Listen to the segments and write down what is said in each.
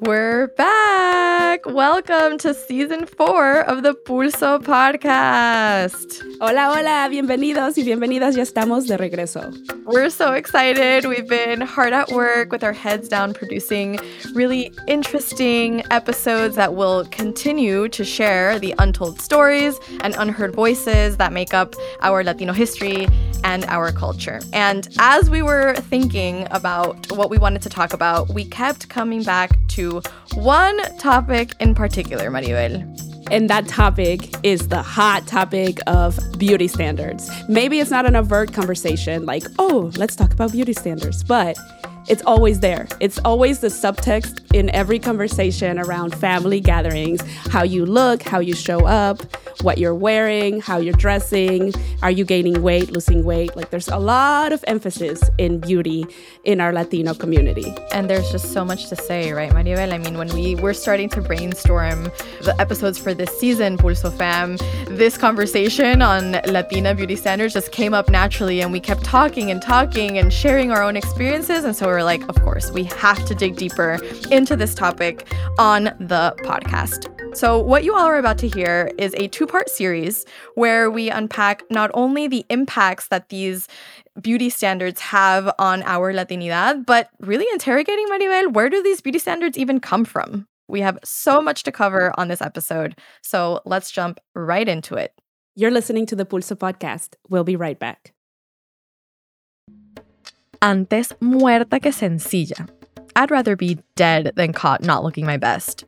We're back. Welcome to season four of the Pulso podcast. Hola, hola, bienvenidos y bienvenidas. Ya estamos de regreso. We're so excited. We've been hard at work with our heads down producing really interesting episodes that will continue to share the untold stories and unheard voices that make up our Latino history and our culture. And as we were thinking about what we wanted to talk about, we kept coming back to one topic in particular, Maribel. And that topic is the hot topic of beauty standards. Maybe it's not an overt conversation like, oh, let's talk about beauty standards, but it's always there. It's always the subtext in every conversation around family gatherings how you look, how you show up, what you're wearing, how you're dressing, are you gaining weight, losing weight. Like there's a lot of emphasis in beauty in our Latino community. And there's just so much to say, right, Maribel? I mean, when we were starting to brainstorm the episodes for this season, Pulso Fam, this conversation on Latina beauty standards just came up naturally and we kept talking and talking and sharing our own experiences. And so we are like, of course, we have to dig deeper into this topic on the podcast. So, what you all are about to hear is a two part series where we unpack not only the impacts that these beauty standards have on our Latinidad, but really interrogating, Maribel, where do these beauty standards even come from? We have so much to cover on this episode. So, let's jump right into it. You're listening to the Pulso podcast. We'll be right back. Antes muerta que sencilla. I'd rather be dead than caught not looking my best.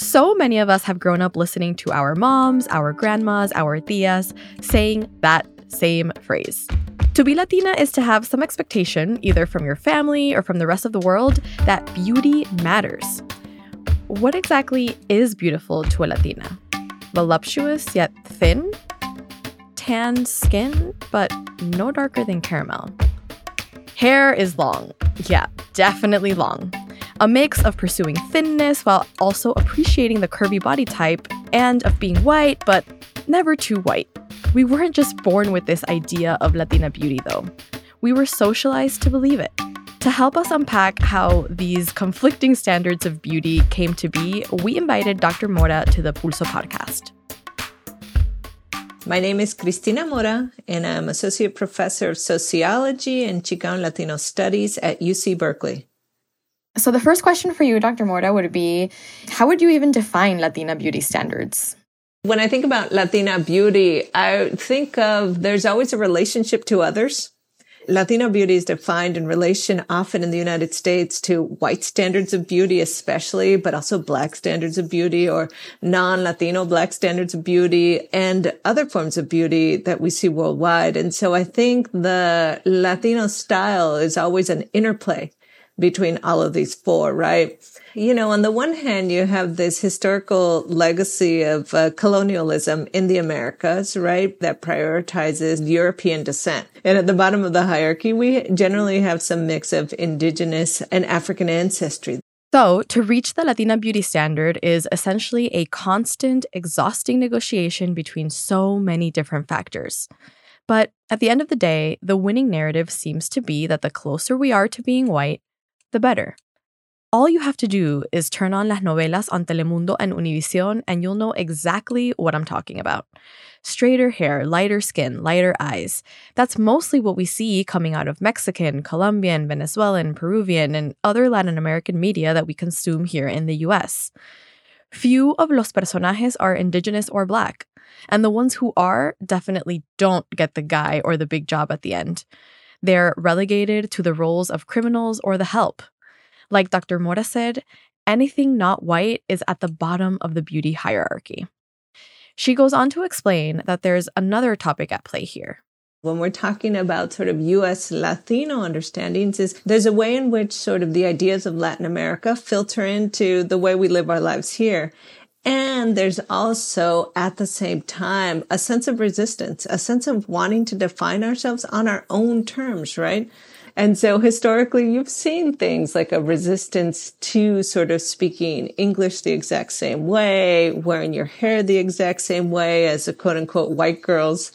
So many of us have grown up listening to our moms, our grandmas, our tias saying that same phrase. To be Latina is to have some expectation, either from your family or from the rest of the world, that beauty matters. What exactly is beautiful to a Latina? Voluptuous yet thin? Tan skin, but no darker than caramel. Hair is long. Yeah, definitely long a mix of pursuing thinness while also appreciating the curvy body type, and of being white, but never too white. We weren't just born with this idea of Latina beauty, though. We were socialized to believe it. To help us unpack how these conflicting standards of beauty came to be, we invited Dr. Mora to the Pulso podcast. My name is Cristina Mora, and I'm Associate Professor of Sociology and Chicano Latino Studies at UC Berkeley. So, the first question for you, Dr. Mora, would be how would you even define Latina beauty standards? When I think about Latina beauty, I think of there's always a relationship to others. Latino beauty is defined in relation often in the United States to white standards of beauty, especially, but also black standards of beauty or non-Latino black standards of beauty and other forms of beauty that we see worldwide. And so I think the Latino style is always an interplay between all of these four, right? You know, on the one hand, you have this historical legacy of uh, colonialism in the Americas, right? That prioritizes European descent. And at the bottom of the hierarchy, we generally have some mix of indigenous and African ancestry. So, to reach the Latina beauty standard is essentially a constant, exhausting negotiation between so many different factors. But at the end of the day, the winning narrative seems to be that the closer we are to being white, the better. All you have to do is turn on las novelas on Telemundo and Univision, and you'll know exactly what I'm talking about. Straighter hair, lighter skin, lighter eyes. That's mostly what we see coming out of Mexican, Colombian, Venezuelan, Peruvian, and other Latin American media that we consume here in the US. Few of los personajes are indigenous or black, and the ones who are definitely don't get the guy or the big job at the end. They're relegated to the roles of criminals or the help. Like Dr. Mora said, anything not white is at the bottom of the beauty hierarchy. She goes on to explain that there's another topic at play here. When we're talking about sort of US Latino understandings is there's a way in which sort of the ideas of Latin America filter into the way we live our lives here. And there's also at the same time a sense of resistance, a sense of wanting to define ourselves on our own terms, right? And so historically, you've seen things like a resistance to sort of speaking English the exact same way, wearing your hair the exact same way as a quote unquote white girls,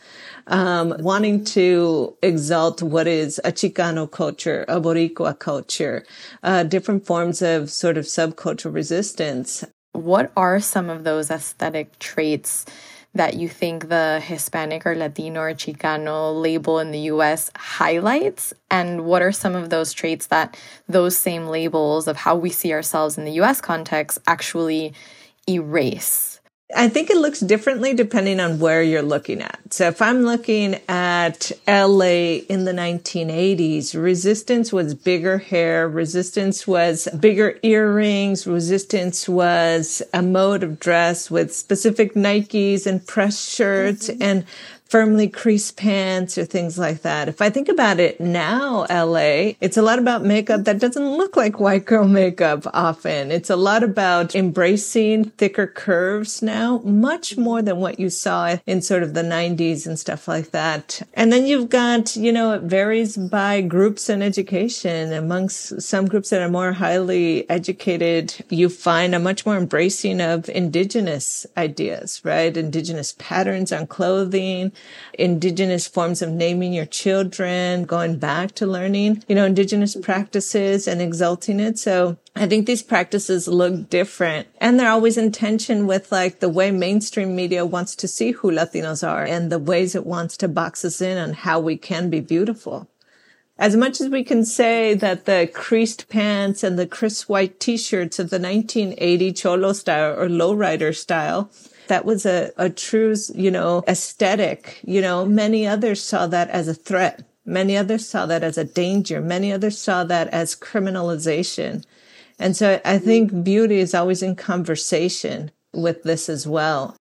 um, wanting to exalt what is a Chicano culture, a Boricua culture, uh, different forms of sort of subcultural resistance. What are some of those aesthetic traits that you think the Hispanic or Latino or Chicano label in the US highlights? And what are some of those traits that those same labels of how we see ourselves in the US context actually erase? I think it looks differently depending on where you're looking at. So if I'm looking at LA in the 1980s, resistance was bigger hair, resistance was bigger earrings, resistance was a mode of dress with specific Nikes and press shirts mm-hmm. and firmly creased pants or things like that. If I think about it now, LA, it's a lot about makeup that doesn't look like white girl makeup often. It's a lot about embracing thicker curves now, much more than what you saw in sort of the 90s and stuff like that. And then you've got, you know, it varies by groups and education. Amongst some groups that are more highly educated, you find a much more embracing of indigenous ideas, right? Indigenous patterns on clothing, indigenous forms of naming your children, going back to learning, you know, indigenous practices and exalting it. So I think these practices look different and they're always in tension with like the way mainstream media wants to see who Latinos are and the ways it wants to box us in on how we can be beautiful. As much as we can say that the creased pants and the crisp white t-shirts of the 1980 cholo style or lowrider style that was a, a true, you know, aesthetic. You know, many others saw that as a threat. Many others saw that as a danger. Many others saw that as criminalization. And so I think beauty is always in conversation with this as well.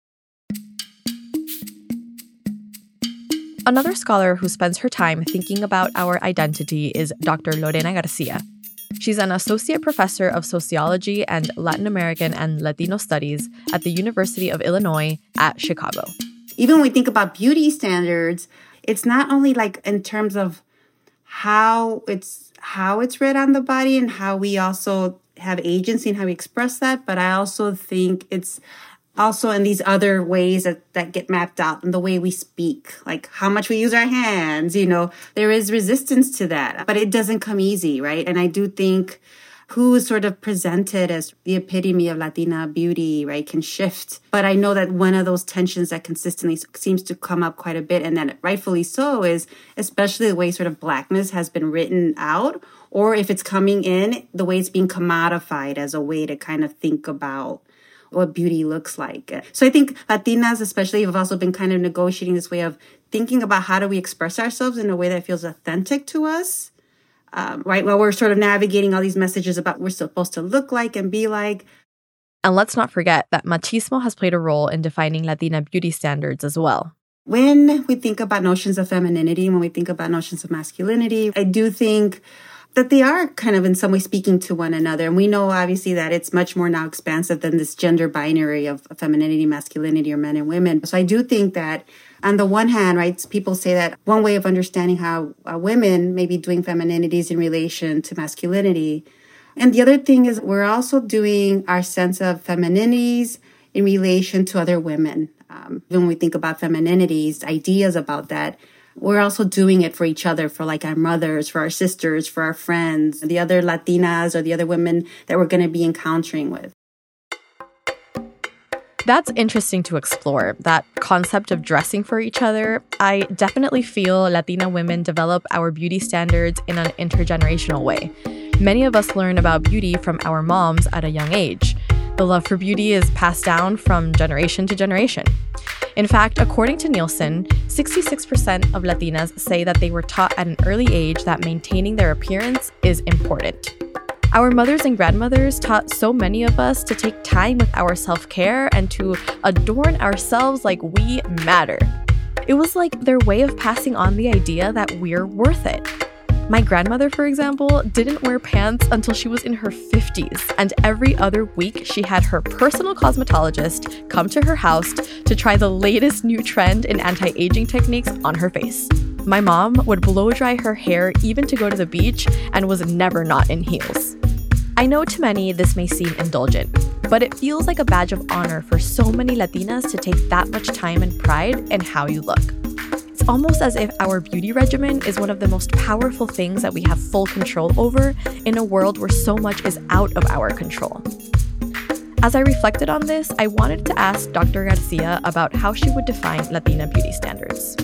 Another scholar who spends her time thinking about our identity is Dr. Lorena Garcia. She's an associate professor of sociology and Latin American and Latino studies at the University of Illinois at Chicago. Even when we think about beauty standards, it's not only like in terms of how it's how it's read on the body and how we also have agency and how we express that, but I also think it's also in these other ways that, that get mapped out in the way we speak, like how much we use our hands, you know, there is resistance to that, but it doesn't come easy, right? And I do think who is sort of presented as the epitome of Latina beauty, right, can shift. But I know that one of those tensions that consistently seems to come up quite a bit, and that rightfully so, is especially the way sort of blackness has been written out, or if it's coming in, the way it's being commodified as a way to kind of think about what beauty looks like. So I think Latinas, especially, have also been kind of negotiating this way of thinking about how do we express ourselves in a way that feels authentic to us, um, right? While we're sort of navigating all these messages about what we're supposed to look like and be like. And let's not forget that machismo has played a role in defining Latina beauty standards as well. When we think about notions of femininity, when we think about notions of masculinity, I do think that they are kind of in some way speaking to one another. And we know obviously that it's much more now expansive than this gender binary of femininity, masculinity, or men and women. So I do think that on the one hand, right, people say that one way of understanding how uh, women may be doing femininities in relation to masculinity. And the other thing is we're also doing our sense of femininities in relation to other women. Um, when we think about femininities, ideas about that, we're also doing it for each other, for like our mothers, for our sisters, for our friends, the other Latinas or the other women that we're going to be encountering with. That's interesting to explore, that concept of dressing for each other. I definitely feel Latina women develop our beauty standards in an intergenerational way. Many of us learn about beauty from our moms at a young age. The love for beauty is passed down from generation to generation. In fact, according to Nielsen, 66% of Latinas say that they were taught at an early age that maintaining their appearance is important. Our mothers and grandmothers taught so many of us to take time with our self care and to adorn ourselves like we matter. It was like their way of passing on the idea that we're worth it. My grandmother, for example, didn't wear pants until she was in her 50s, and every other week she had her personal cosmetologist come to her house to try the latest new trend in anti aging techniques on her face. My mom would blow dry her hair even to go to the beach and was never not in heels. I know to many this may seem indulgent, but it feels like a badge of honor for so many Latinas to take that much time and pride in how you look. Almost as if our beauty regimen is one of the most powerful things that we have full control over in a world where so much is out of our control. As I reflected on this, I wanted to ask Dr. Garcia about how she would define Latina beauty standards.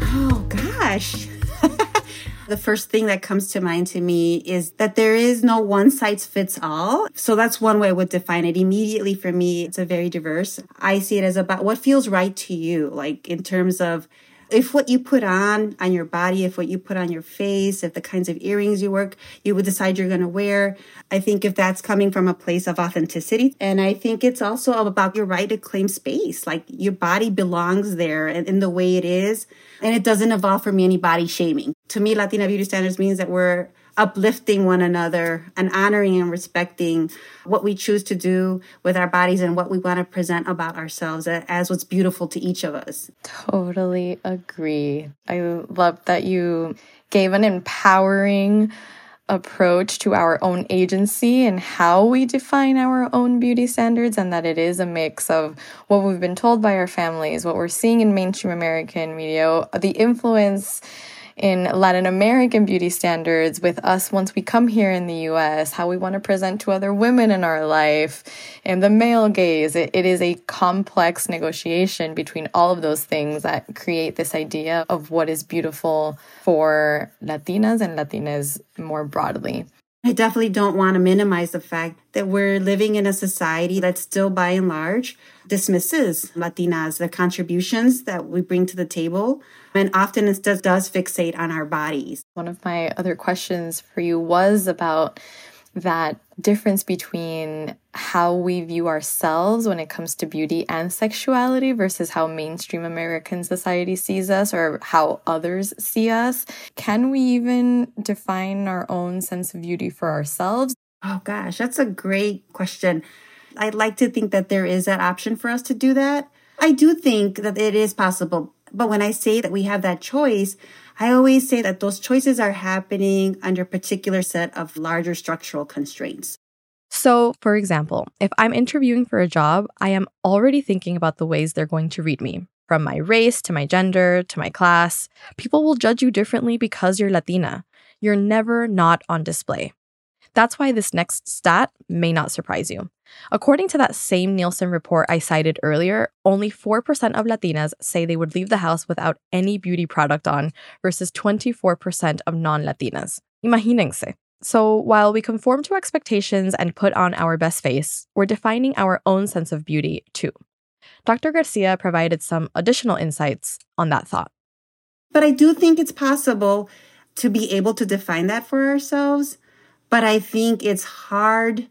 Oh, gosh. the first thing that comes to mind to me is that there is no one size fits all. So that's one way I would define it. Immediately for me, it's a very diverse. I see it as about what feels right to you, like in terms of if what you put on on your body, if what you put on your face, if the kinds of earrings you work, you would decide you're going to wear. I think if that's coming from a place of authenticity. And I think it's also about your right to claim space. Like your body belongs there and in the way it is. And it doesn't involve for me any body shaming. To me, Latina beauty standards means that we're uplifting one another and honoring and respecting what we choose to do with our bodies and what we want to present about ourselves as what's beautiful to each of us. Totally agree. I love that you gave an empowering approach to our own agency and how we define our own beauty standards, and that it is a mix of what we've been told by our families, what we're seeing in mainstream American media, the influence in Latin American beauty standards with us once we come here in the US, how we want to present to other women in our life, and the male gaze. It, it is a complex negotiation between all of those things that create this idea of what is beautiful for Latinas and Latinas more broadly. I definitely don't want to minimize the fact that we're living in a society that still, by and large, dismisses Latinas, the contributions that we bring to the table, and often it does, does fixate on our bodies. One of my other questions for you was about that difference between how we view ourselves when it comes to beauty and sexuality versus how mainstream American society sees us or how others see us. Can we even define our own sense of beauty for ourselves? Oh, gosh, that's a great question. I'd like to think that there is that option for us to do that. I do think that it is possible. But when I say that we have that choice, I always say that those choices are happening under a particular set of larger structural constraints. So, for example, if I'm interviewing for a job, I am already thinking about the ways they're going to read me. From my race to my gender to my class, people will judge you differently because you're Latina. You're never not on display. That's why this next stat may not surprise you. According to that same Nielsen report I cited earlier, only 4% of Latinas say they would leave the house without any beauty product on versus 24% of non Latinas. Imagínense. So, while we conform to expectations and put on our best face, we're defining our own sense of beauty too. Dr. Garcia provided some additional insights on that thought. But I do think it's possible to be able to define that for ourselves. But I think it's hard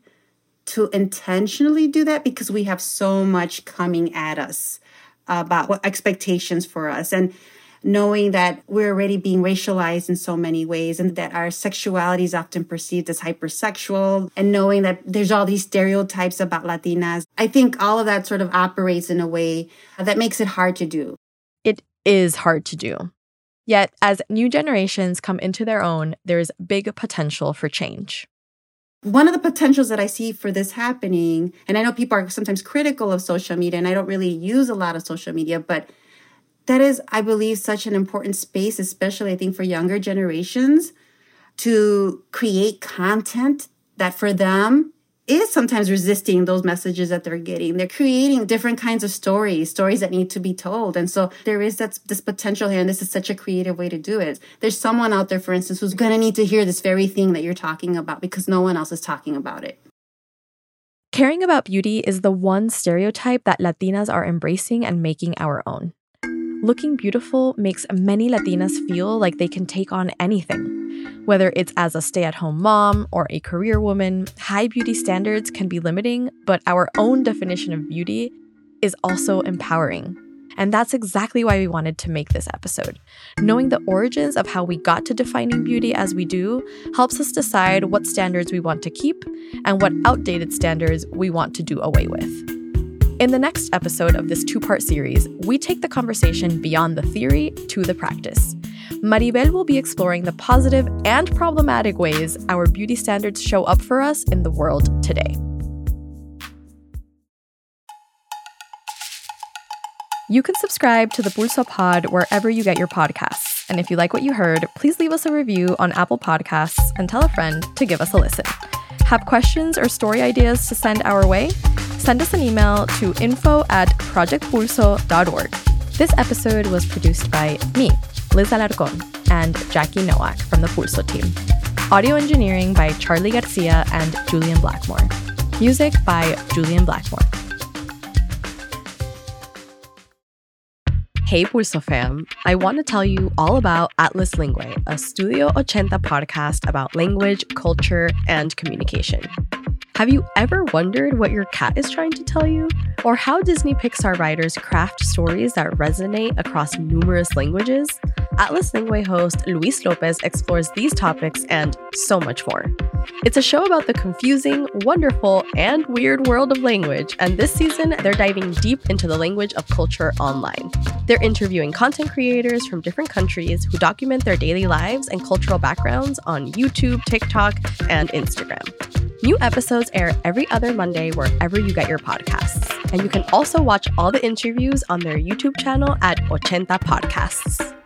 to intentionally do that because we have so much coming at us about what expectations for us and knowing that we're already being racialized in so many ways and that our sexuality is often perceived as hypersexual and knowing that there's all these stereotypes about Latinas. I think all of that sort of operates in a way that makes it hard to do. It is hard to do. Yet, as new generations come into their own, there's big potential for change. One of the potentials that I see for this happening, and I know people are sometimes critical of social media, and I don't really use a lot of social media, but that is, I believe, such an important space, especially I think for younger generations, to create content that for them is sometimes resisting those messages that they're getting. They're creating different kinds of stories, stories that need to be told. And so there is that, this potential here, and this is such a creative way to do it. There's someone out there, for instance, who's going to need to hear this very thing that you're talking about because no one else is talking about it. Caring about beauty is the one stereotype that Latinas are embracing and making our own. Looking beautiful makes many Latinas feel like they can take on anything whether it's as a stay at home mom or a career woman, high beauty standards can be limiting, but our own definition of beauty is also empowering. And that's exactly why we wanted to make this episode. Knowing the origins of how we got to defining beauty as we do helps us decide what standards we want to keep and what outdated standards we want to do away with. In the next episode of this two part series, we take the conversation beyond the theory to the practice. Maribel will be exploring the positive and problematic ways our beauty standards show up for us in the world today. You can subscribe to the Pulso Pod wherever you get your podcasts. And if you like what you heard, please leave us a review on Apple Podcasts and tell a friend to give us a listen. Have questions or story ideas to send our way? Send us an email to info at projectpulso.org. This episode was produced by me, Liz Alarcón, and Jackie Noack from the Pulso team. Audio engineering by Charlie Garcia and Julian Blackmore. Music by Julian Blackmore. Hey Pulso fam, I want to tell you all about Atlas Lingua, a Studio 80 podcast about language, culture, and communication. Have you ever wondered what your cat is trying to tell you? Or how Disney Pixar writers craft stories that resonate across numerous languages? Atlas Lingua host Luis Lopez explores these topics and so much more. It's a show about the confusing, wonderful, and weird world of language, and this season they're diving deep into the language of culture online. They're interviewing content creators from different countries who document their daily lives and cultural backgrounds on YouTube, TikTok, and Instagram. New episodes air every other Monday wherever you get your podcasts. And you can also watch all the interviews on their YouTube channel at Ochenta Podcasts.